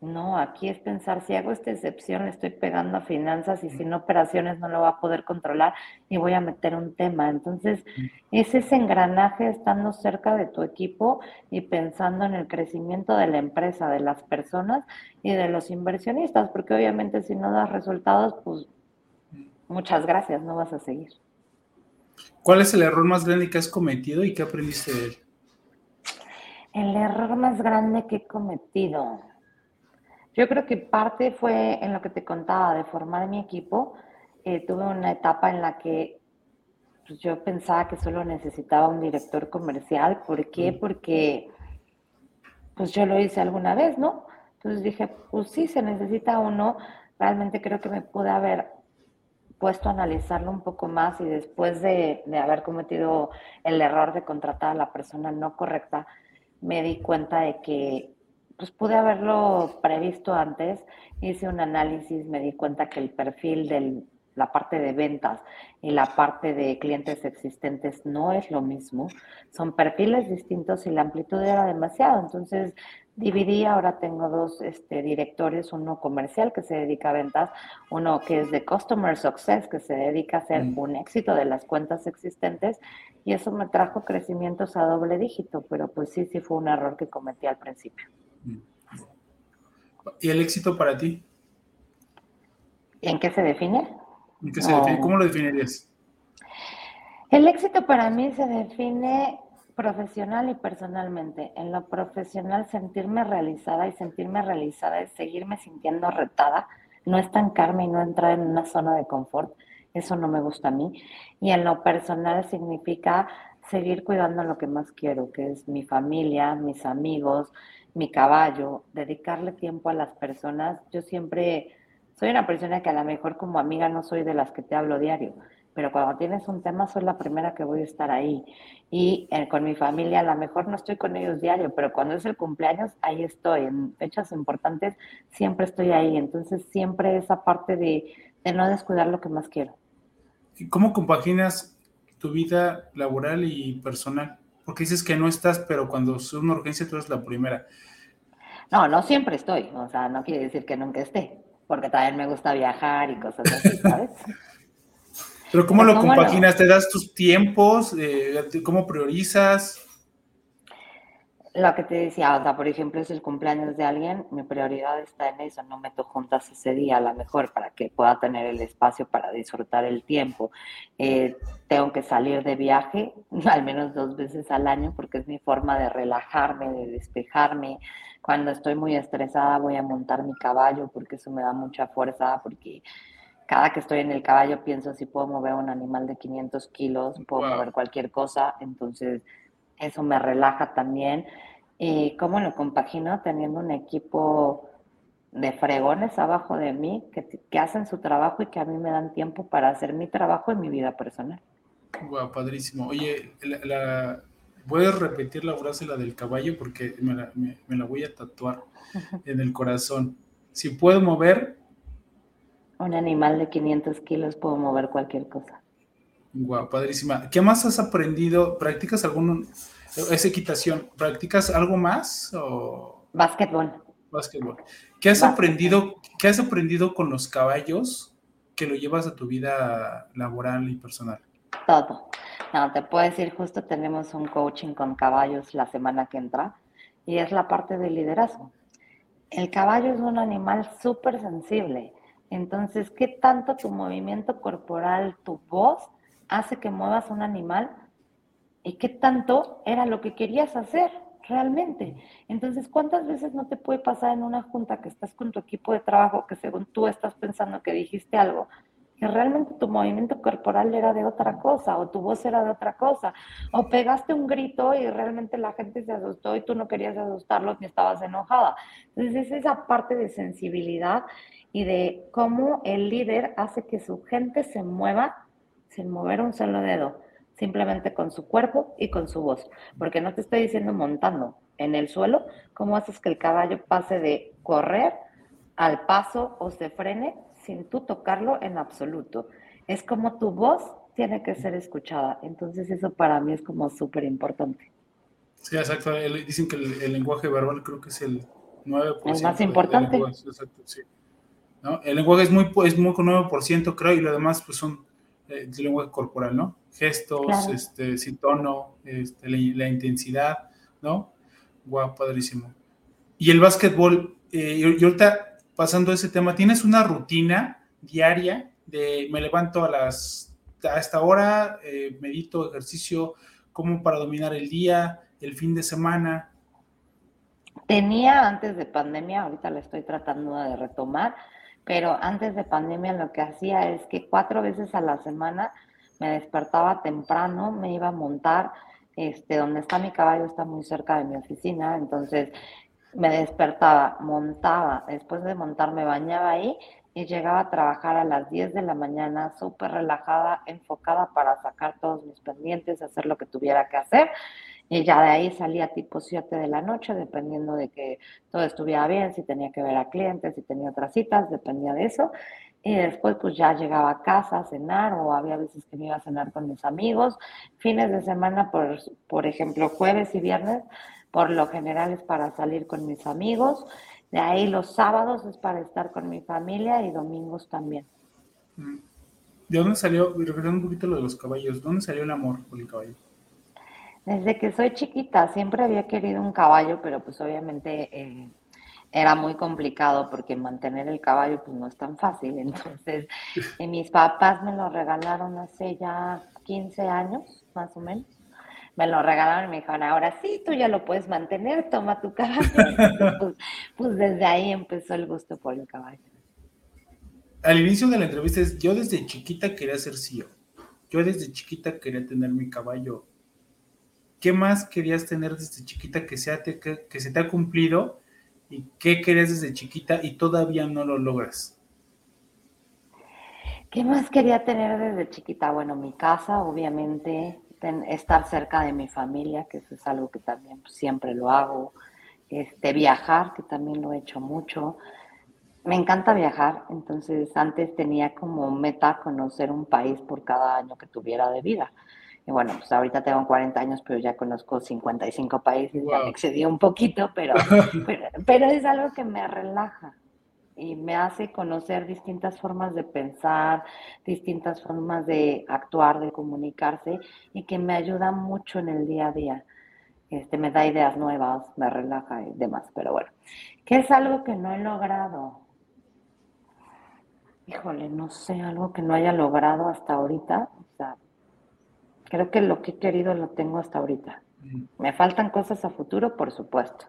No, aquí es pensar, si hago esta excepción, le estoy pegando a finanzas y sin operaciones no lo va a poder controlar y voy a meter un tema. Entonces, es ese engranaje estando cerca de tu equipo y pensando en el crecimiento de la empresa, de las personas y de los inversionistas, porque obviamente si no das resultados, pues muchas gracias, no vas a seguir. ¿Cuál es el error más grande que has cometido y qué aprendiste de él? El error más grande que he cometido. Yo creo que parte fue en lo que te contaba de formar mi equipo. Eh, tuve una etapa en la que pues, yo pensaba que solo necesitaba un director comercial. ¿Por qué? Porque pues yo lo hice alguna vez, ¿no? Entonces dije, pues sí, se necesita uno. Realmente creo que me pude haber puesto a analizarlo un poco más y después de, de haber cometido el error de contratar a la persona no correcta, me di cuenta de que pues pude haberlo previsto antes, hice un análisis, me di cuenta que el perfil de la parte de ventas y la parte de clientes existentes no es lo mismo, son perfiles distintos y la amplitud era demasiado, entonces dividí, ahora tengo dos este, directores, uno comercial que se dedica a ventas, uno que es de Customer Success, que se dedica a hacer mm. un éxito de las cuentas existentes, y eso me trajo crecimientos a doble dígito, pero pues sí, sí fue un error que cometí al principio. ¿Y el éxito para ti? ¿En qué se define? ¿Cómo lo definirías? El éxito para mí se define profesional y personalmente. En lo profesional, sentirme realizada y sentirme realizada es seguirme sintiendo retada, no estancarme y no entrar en una zona de confort. Eso no me gusta a mí. Y en lo personal significa seguir cuidando lo que más quiero, que es mi familia, mis amigos, mi caballo, dedicarle tiempo a las personas. Yo siempre soy una persona que a lo mejor como amiga no soy de las que te hablo diario, pero cuando tienes un tema soy la primera que voy a estar ahí. Y eh, con mi familia a lo mejor no estoy con ellos diario, pero cuando es el cumpleaños, ahí estoy. En fechas importantes siempre estoy ahí. Entonces siempre esa parte de, de no descuidar lo que más quiero. ¿Cómo compaginas tu vida laboral y personal? Porque dices que no estás, pero cuando es una urgencia tú eres la primera. No, no siempre estoy, o sea, no quiere decir que nunca esté, porque también me gusta viajar y cosas así, [laughs] ¿sabes? Pero ¿cómo lo compaginas? ¿Te das tus tiempos? Eh, ¿Cómo priorizas? Lo que te decía, o sea, por ejemplo, es el cumpleaños de alguien, mi prioridad está en eso, no meto juntas ese día a lo mejor para que pueda tener el espacio para disfrutar el tiempo. Eh, tengo que salir de viaje [laughs] al menos dos veces al año porque es mi forma de relajarme, de despejarme. Cuando estoy muy estresada voy a montar mi caballo porque eso me da mucha fuerza, porque cada que estoy en el caballo pienso si puedo mover un animal de 500 kilos, puedo mover cualquier cosa, entonces eso me relaja también. ¿Y cómo lo compagino teniendo un equipo de fregones abajo de mí que, hacen su trabajo y que a mí me dan tiempo para hacer mi trabajo en mi vida personal? Wow, padrísimo. Oye, la, ¿puedes repetir la frase, la del caballo? Porque me la, me la voy a tatuar [laughs] en el corazón. Si puedo mover un animal de 500 kilos puedo mover cualquier cosa. Guau, padrísima. ¿Qué más has aprendido? ¿Practicas algún, esa equitación, practicas algo más o? Básquetbol. Básquetbol. ¿Qué has aprendido, qué has aprendido con los caballos que lo llevas a tu vida laboral y personal? Todo. No, te puedo decir, justo tenemos un coaching con caballos la semana que entra y es la parte del liderazgo. El caballo es un animal súper sensible entonces, ¿qué tanto tu movimiento corporal, tu voz, hace que muevas un animal? ¿Y qué tanto era lo que querías hacer realmente? Entonces, ¿cuántas veces no te puede pasar en una junta que estás con tu equipo de trabajo, que según tú estás pensando que dijiste algo, que realmente tu movimiento corporal era de otra cosa, o tu voz era de otra cosa, o pegaste un grito y realmente la gente se asustó y tú no querías asustarlos ni estabas enojada. Entonces, es esa parte de sensibilidad y de cómo el líder hace que su gente se mueva sin mover un solo dedo, simplemente con su cuerpo y con su voz. Porque no te estoy diciendo montando en el suelo, cómo haces que el caballo pase de correr al paso o se frene sin tú tocarlo en absoluto. Es como tu voz tiene que ser escuchada. Entonces eso para mí es como súper importante. Sí, exacto. Dicen que el, lenguaje verbal creo que es el 9%. El más importante. Exacto, sí. El lenguaje es muy, es muy con 9%, creo, y lo demás pues son el lenguaje corporal, ¿no? Gestos, este, sin tono, este, la, intensidad, ¿no? Guau, padrísimo. Y el básquetbol, eh, y, ahorita pasando a ese tema, ¿tienes una rutina diaria de me levanto a las a esta hora, eh, medito, ejercicio, como para dominar el día, el fin de semana? Tenía antes de pandemia, ahorita la estoy tratando de retomar, pero antes de pandemia lo que hacía es que cuatro veces a la semana me despertaba temprano, me iba a montar, este, donde está mi caballo está muy cerca de mi oficina, entonces me despertaba, montaba, después de montar me bañaba ahí y llegaba a trabajar a las 10 de la mañana súper relajada, enfocada para sacar todos mis pendientes, hacer lo que tuviera que hacer y ya de ahí salía tipo 7 de la noche, dependiendo de que todo estuviera bien, si tenía que ver a clientes, si tenía otras citas, dependía de eso. Y después pues ya llegaba a casa a cenar o había veces que me iba a cenar con mis amigos. Fines de semana, por, por ejemplo, jueves y viernes, por lo general es para salir con mis amigos. De ahí los sábados es para estar con mi familia y domingos también. ¿De dónde salió, regresando un poquito lo de los caballos, dónde salió el amor por el caballo? Desde que soy chiquita siempre había querido un caballo, pero pues obviamente eh, era muy complicado porque mantener el caballo pues no es tan fácil. [laughs] Entonces, eh, mis papás me lo regalaron hace ya 15 años, más o menos. Me lo regalaron y me dijeron, ahora sí, tú ya lo puedes mantener, toma tu caballo. [laughs] pues, pues desde ahí empezó el gusto por el caballo. Al inicio de la entrevista es, yo desde chiquita quería ser CEO. Yo desde chiquita quería tener mi caballo ¿qué más querías tener desde chiquita que, sea que, que, se te ha cumplido? ¿Y qué querías desde chiquita y todavía no lo logras? ¿Qué más quería tener desde chiquita? Bueno, mi casa, obviamente, estar cerca de mi familia, que eso es algo que también siempre lo hago. Este, viajar, que también lo he hecho mucho. Me encanta viajar, entonces antes tenía como meta conocer un país por cada año que tuviera de vida. Y bueno, pues ahorita tengo 40 años, pero ya conozco 55 países, ya me excedí un poquito, [laughs] pero, pero, es algo que me relaja. y me hace conocer distintas formas de pensar, distintas formas de actuar, de comunicarse y que me ayuda mucho en el día a día. Este, me da ideas nuevas, me relaja y demás, pero bueno, ¿qué es algo que no he logrado? Híjole, no sé, algo que no haya logrado hasta ahorita. Creo que lo que he querido lo tengo hasta ahorita. Me faltan cosas a futuro, por supuesto.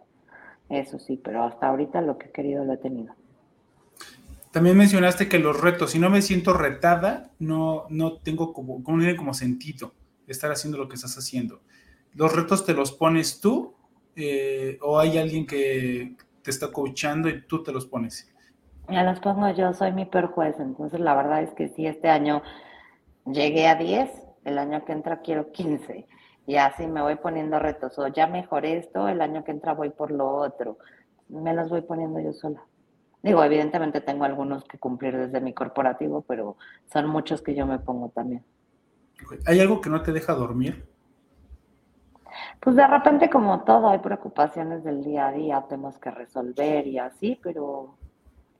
Eso sí, pero hasta ahorita lo que he querido lo he tenido. También mencionaste que los retos, si no me siento retada, no, no tengo como, como, como sentido estar haciendo lo que estás haciendo. ¿Los retos te los pones tú eh, o hay alguien que te está coachando y tú te los pones? Ya los pongo yo, soy mi peor juez, entonces la verdad es que si este año llegué a 10, el año que entra quiero 15 y así me voy poniendo retos o ya mejoré esto, el año que entra voy por lo otro. Me los voy poniendo yo sola. Digo, evidentemente tengo algunos que cumplir desde mi corporativo, pero son muchos que yo me pongo también. ¿Hay algo que no te deja dormir? Pues de repente como todo, hay preocupaciones del día a día, tenemos que resolver y así, pero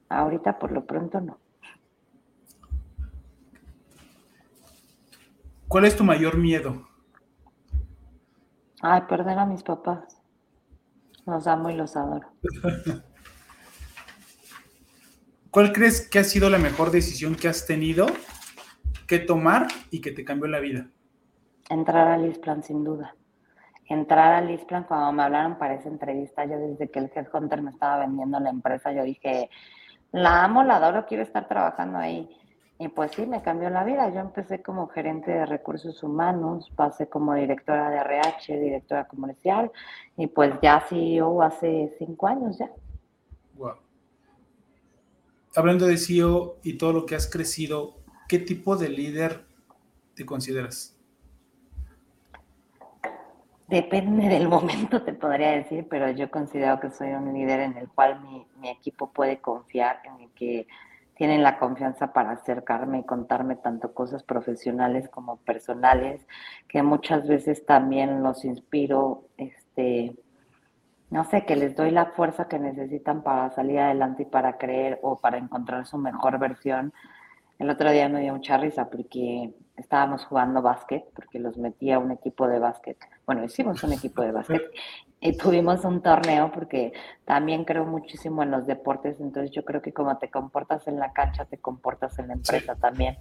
ahorita por lo pronto no. ¿Cuál es tu mayor miedo? Ay, perder a mis papás. Los amo y los adoro. [laughs] ¿Cuál crees que ha sido la mejor decisión que has tenido que tomar y que te cambió la vida? Entrar al Isplan, sin duda. Entrar al Isplan, cuando me hablaron para esa entrevista, yo desde que el Headhunter me estaba vendiendo la empresa, yo dije, la amo, la adoro, quiero estar trabajando ahí. Y pues sí, me cambió la vida. Yo empecé como gerente de recursos humanos, pasé como directora de RH, directora comercial, y pues ya CEO hace cinco años ya. Wow hablando de CEO y todo lo que has crecido, ¿qué tipo de líder te consideras? Depende del momento, te podría decir, pero yo considero que soy un líder en el cual mi, equipo puede confiar, en el que tienen la confianza para acercarme y contarme tanto cosas profesionales como personales, que muchas veces también los inspiro, este, no sé, que les doy la fuerza que necesitan para salir adelante y para creer o para encontrar su mejor versión. El otro día me dio mucha risa porque estábamos jugando básquet, porque los metí a un equipo de básquet. Bueno, hicimos un equipo de básquet y tuvimos un torneo porque también creo muchísimo en los deportes, entonces yo creo que como te comportas en la cancha, te comportas en la empresa también.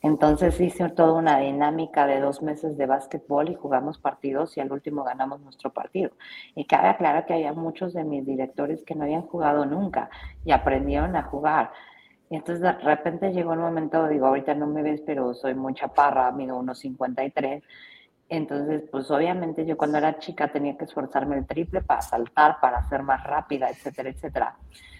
Entonces hice toda una dinámica de dos meses de básquetbol y jugamos partidos y al último ganamos nuestro partido. Y cabe aclarar que había muchos de mis directores que no habían jugado nunca y aprendieron a jugar. Y entonces de repente llegó un momento, digo, ahorita no me ves, pero soy muy chaparra, mido unos 53 entonces, pues obviamente yo cuando era chica tenía que esforzarme el triple para saltar, para ser más rápida, etcétera, etcétera.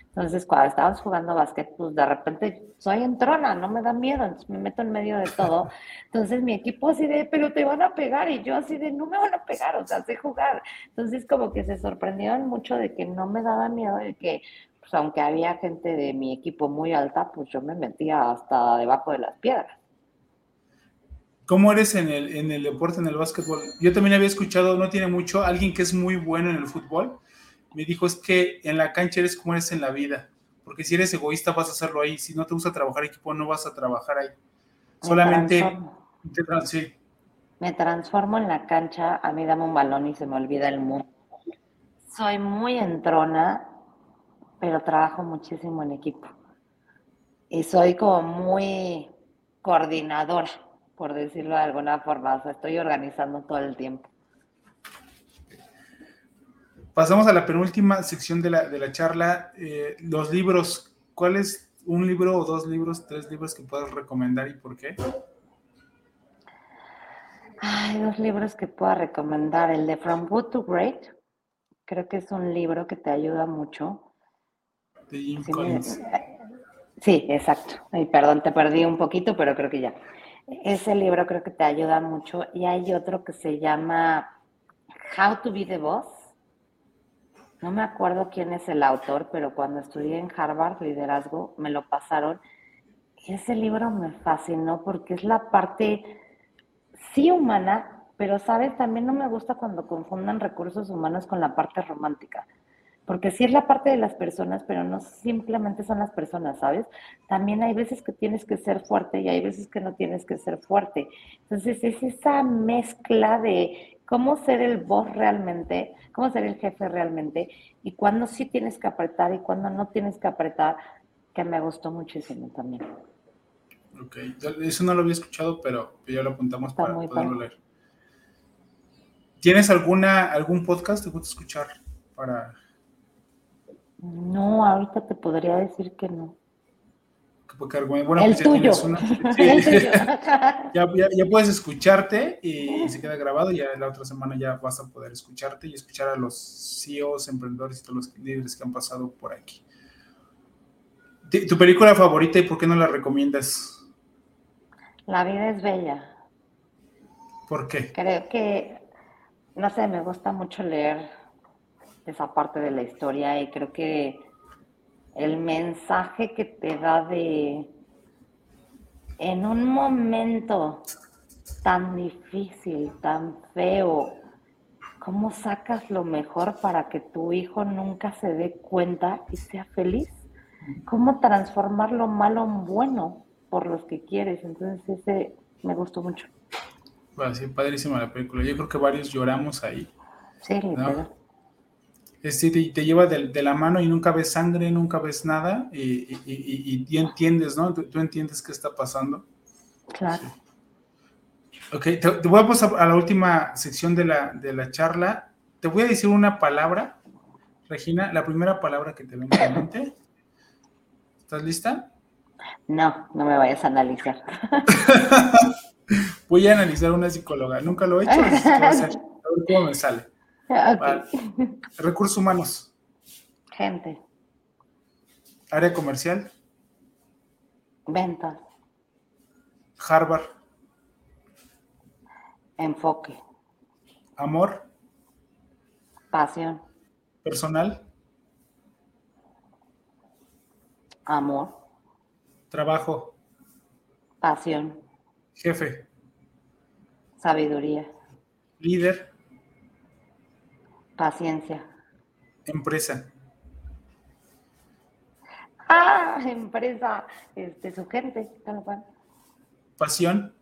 Entonces, cuando estábamos jugando básquet, pues de repente soy entrona, no me da miedo, entonces me meto en medio de todo. Entonces mi equipo así de, pero te van a pegar, y yo así de, no me van a pegar, o sea, sé jugar. Entonces, como que se sorprendieron mucho de que no me daba miedo, de que, pues aunque había gente de mi equipo muy alta, pues yo me metía hasta debajo de las piedras. ¿Cómo eres en el, en el deporte, en el básquetbol? Yo también había escuchado, no tiene mucho, alguien que es muy bueno en el fútbol, me dijo, es que en la cancha eres como eres en la vida, porque si eres egoísta vas a hacerlo ahí, si no te gusta trabajar equipo no vas a trabajar ahí. Solamente... Te Me transformo en la cancha, a mí dame un balón y se me olvida el mundo. Soy muy entrona, pero trabajo muchísimo en equipo. Y soy como muy coordinadora por decirlo de alguna forma. O sea, estoy organizando todo el tiempo. Pasamos a la penúltima sección de la, de la charla. Eh, los libros. ¿Cuál es un libro o dos libros, tres libros que puedas recomendar y por qué? Hay dos libros que puedo recomendar. El de From Good to Great. Creo que es un libro que te ayuda mucho. De Jim Collins. sí, exacto. Ay, perdón, te perdí un poquito, pero creo que ya. Ese libro creo que te ayuda mucho. Y hay otro que se llama How to be the Boss. No me acuerdo quién es el autor, pero cuando estudié en Harvard Liderazgo me lo pasaron. Y ese libro me fascinó porque es la parte, sí humana, pero sabes, también no me gusta cuando confundan recursos humanos con la parte romántica. Porque sí es la parte de las personas, pero no simplemente son las personas, ¿sabes? También hay veces que tienes que ser fuerte y hay veces que no tienes que ser fuerte. Entonces es esa mezcla de cómo ser el boss realmente, cómo ser el jefe realmente y cuándo sí tienes que apretar y cuándo no tienes que apretar, que me gustó muchísimo también. Ok, eso no lo había escuchado, pero ya lo apuntamos para poderlo leer. ¿Tienes alguna, algún podcast que te gusta escuchar para no, ahorita te podría decir que no. Bueno, el pues tuyo. [laughs] [laughs] ya, ya, puedes escucharte y, se queda grabado. Ya la otra semana ya vas a poder escucharte y escuchar a los CEOs, emprendedores y todos los líderes que han pasado por aquí. ¿Tu película favorita y por qué no la recomiendas? La vida es bella. ¿Por qué? Creo que, no sé, me gusta mucho leer esa parte de la historia y creo que el mensaje que te da de en un momento tan difícil, tan feo, ¿cómo sacas lo mejor para que tu hijo nunca se dé cuenta y sea feliz? ¿Cómo transformar lo malo en bueno por los que quieres? Entonces ese me gustó mucho. Bueno, sí, padrísima la película. Yo creo que varios lloramos ahí. Sí, ¿no? Te, te, lleva de, la mano y nunca ves sangre, nunca ves nada y, y, entiendes, ¿no? Tú, entiendes qué está pasando. Claro. Ok, te, voy a pasar a la última sección de la, de la charla. Te voy a decir una palabra, Regina, la primera palabra que te venga a la mente. ¿Estás lista? No, no me vayas a analizar. [laughs] voy a analizar una psicóloga. Nunca lo he hecho, así que a, a ver cómo me sale. Recursos humanos. Gente. Área comercial. Ventas. Harvard. Enfoque. Amor. Pasión. Personal. Amor. Trabajo. Pasión. Jefe. Sabiduría. Líder. Paciencia. Empresa. Ah, empresa, este, su gente, tal cual. Pasión.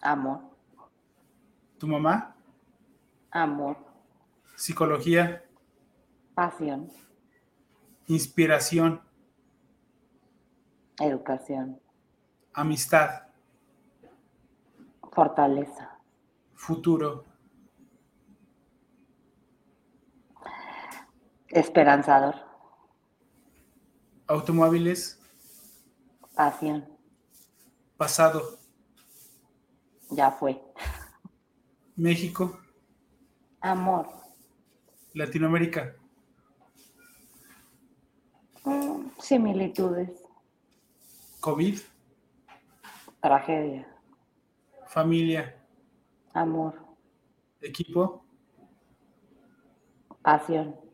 Amor. ¿Tu mamá? Amor. Psicología. Pasión. Inspiración. Educación. Amistad. Fortaleza. Futuro. Esperanzador. Automóviles. Pasión. Pasado. Ya fue. México. Amor. Latinoamérica. Mm, similitudes. COVID. Tragedia. Familia. Amor. Equipo. Pasión.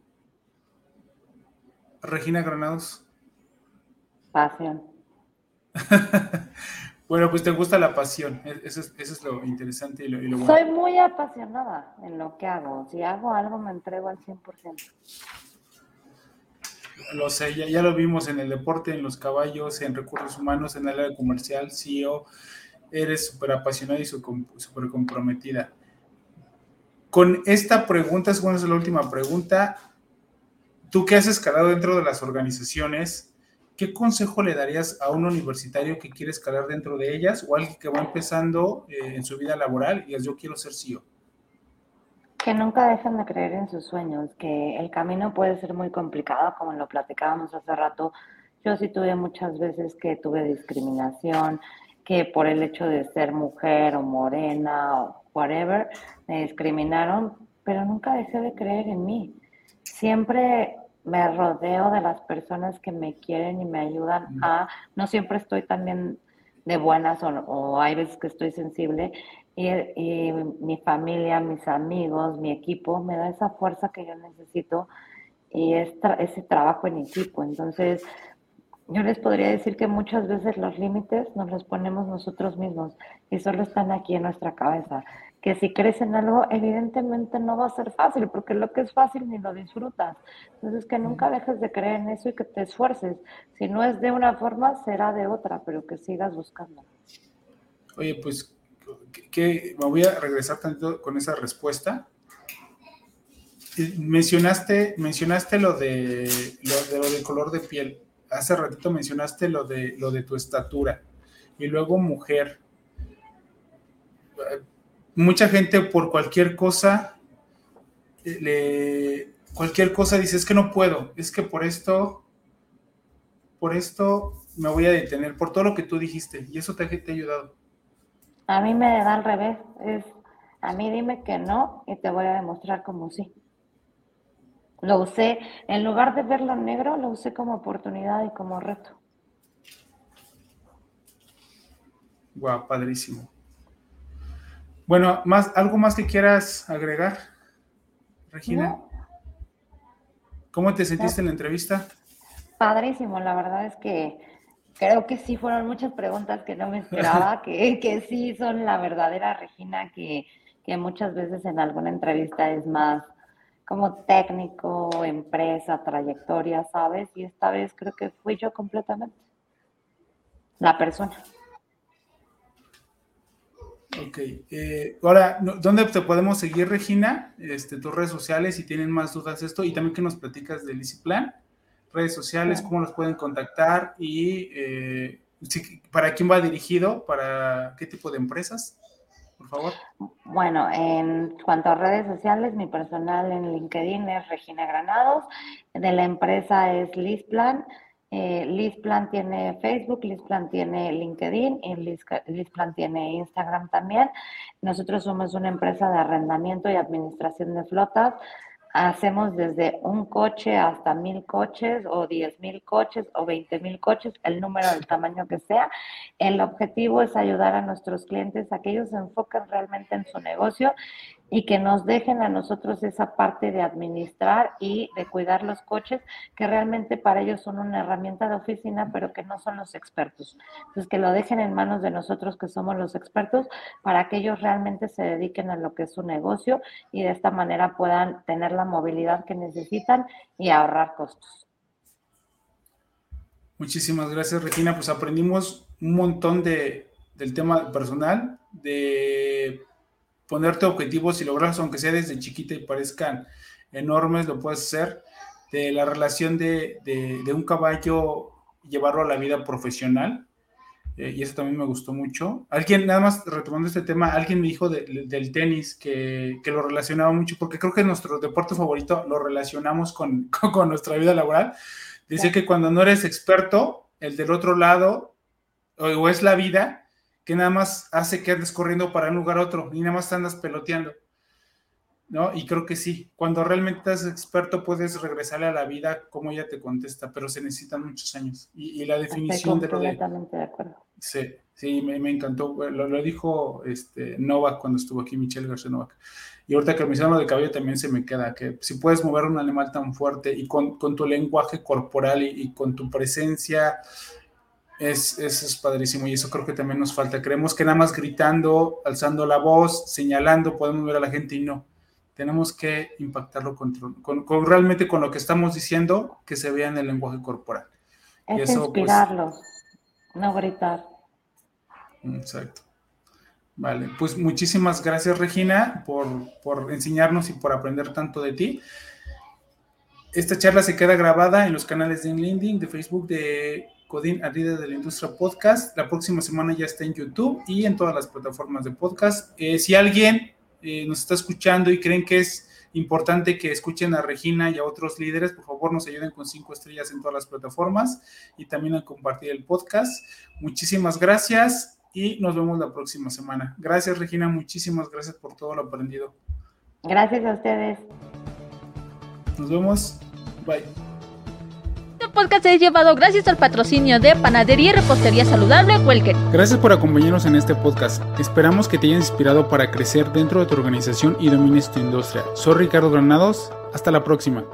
Regina Granados. Pasión. [laughs] bueno, pues te gusta la pasión. Eso es, lo interesante y lo, bueno. Soy muy apasionada en lo que hago. Si hago algo, me entrego al 100%. Lo sé, ya, lo vimos en el deporte, en los caballos, en recursos humanos, en el área comercial, CEO. Eres súper apasionada y súper comprometida. Con esta pregunta, es bueno, es la última pregunta Tú que has escalado dentro de las organizaciones, ¿qué consejo le darías a un universitario que quiere escalar dentro de ellas o alguien que va empezando eh, en su vida laboral y digas, yo quiero ser CEO? Que nunca dejen de creer en sus sueños, que el camino puede ser muy complicado, como lo platicábamos hace rato. Yo sí tuve muchas veces que tuve discriminación, que por el hecho de ser mujer o morena o whatever, me discriminaron, pero nunca dejé de creer en mí. Siempre me rodeo de las personas que me quieren y me ayudan a, no siempre estoy también de buenas o, hay veces que estoy sensible y, mi familia, mis amigos, mi equipo me da esa fuerza que yo necesito y es ese trabajo en equipo. Entonces, yo les podría decir que muchas veces los límites nos los ponemos nosotros mismos y solo están aquí en nuestra cabeza que si crees en algo, evidentemente no va a ser fácil, porque lo que es fácil ni lo disfrutas. Entonces, que nunca dejes de creer en eso y que te esfuerces. Si no es de una forma, será de otra, pero que sigas buscando. Oye, pues, que me voy a regresar tanto con esa respuesta. Mencionaste, mencionaste lo de, lo de lo color de piel. Hace ratito mencionaste lo de lo de tu estatura y luego mujer mucha gente por cualquier cosa, le, cualquier cosa dice, es que no puedo, es que por esto, por esto me voy a detener, por todo lo que tú dijiste, y eso te, te ha ayudado. A mí me da al revés, es, a mí dime que no y te voy a demostrar como sí. Lo usé, en lugar de verlo negro, lo usé como oportunidad y como reto. Guau, padrísimo. Bueno, más, ¿algo más que quieras agregar, Regina? ¿Cómo te sentiste en la entrevista? Padrísimo, la verdad es que creo que sí fueron muchas preguntas que no me esperaba, [laughs] que, que sí son la verdadera Regina, que, que muchas veces en alguna entrevista es más como técnico, empresa, trayectoria, ¿sabes? Y esta vez creo que fui yo completamente, la persona. Ok. Eh, ahora, ¿dónde te podemos seguir, Regina? Este, tus redes sociales, si tienen más dudas de esto, y también que nos platicas del Plan, redes sociales, cómo los pueden contactar y eh, para quién va dirigido, para qué tipo de empresas, por favor. Bueno, en cuanto a redes sociales, mi personal en LinkedIn es Regina Granados, de la empresa es Lisplan. Eh, Lisplan tiene Facebook, Lisplan tiene LinkedIn y Lisplan tiene Instagram también. Nosotros somos una empresa de arrendamiento y administración de flotas. Hacemos desde un coche hasta mil coches o diez mil coches o veinte mil coches, el número del tamaño que sea. El objetivo es ayudar a nuestros clientes a que ellos se enfoquen realmente en su negocio y que nos dejen a nosotros esa parte de administrar y de cuidar los coches, que realmente para ellos son una herramienta de oficina, pero que no son los expertos. Entonces, que lo dejen en manos de nosotros, que somos los expertos, para que ellos realmente se dediquen a lo que es su negocio y de esta manera puedan tener la movilidad que necesitan y ahorrar costos. Muchísimas gracias, Regina. Pues aprendimos un montón de, del tema personal, de ponerte objetivos y lograrlos, aunque sea desde chiquita y parezcan enormes, lo puedes hacer. De la relación de, un caballo, llevarlo a la vida profesional. Eh, y eso también me gustó mucho. Alguien, nada más retomando este tema, alguien me dijo del tenis que, lo relacionaba mucho, porque creo que nuestro deporte favorito lo relacionamos con, [laughs] con, nuestra vida laboral. Dice que cuando no eres experto, el del otro lado, o es la vida, que nada más hace que andes corriendo para un lugar a otro y nada más andas peloteando. ¿No? Y creo que sí, cuando realmente estás experto puedes regresarle a la vida como ella te contesta, pero se necesitan muchos años. Y, la definición de lo de... de acuerdo. Sí, sí, me, encantó. Lo, lo, dijo este, Novak cuando estuvo aquí, Michelle García Novak. Y ahorita que me hicieron lo de cabello también se me queda, que si puedes mover un animal tan fuerte y con, tu lenguaje corporal y con tu presencia es, eso es padrísimo y eso creo que también nos falta. Creemos que nada más gritando, alzando la voz, señalando, podemos ver a la gente y no. Tenemos que impactarlo con, con, realmente con lo que estamos diciendo, que se vea en el lenguaje corporal. Es pues, inspirarlo, no gritar. Exacto. Vale, pues muchísimas gracias Regina por, por enseñarnos y por aprender tanto de ti. Esta charla se queda grabada en los canales de LinkedIn, de Facebook, de Codín Arriba de la Industria Podcast. La próxima semana ya está en YouTube y en todas las plataformas de podcast. Eh, si alguien eh, nos está escuchando y creen que es importante que escuchen a Regina y a otros líderes, por favor nos ayuden con cinco estrellas en todas las plataformas y también a compartir el podcast. Muchísimas gracias y nos vemos la próxima semana. Gracias Regina, muchísimas gracias por todo lo aprendido. Gracias a ustedes. Nos vemos. Bye podcast es llevado gracias al patrocinio de Panadería y Repostería Saludable Welker. Gracias por acompañarnos en este podcast. Esperamos que te hayas inspirado para crecer dentro de tu organización y domines tu industria. Soy Ricardo Granados. Hasta la próxima.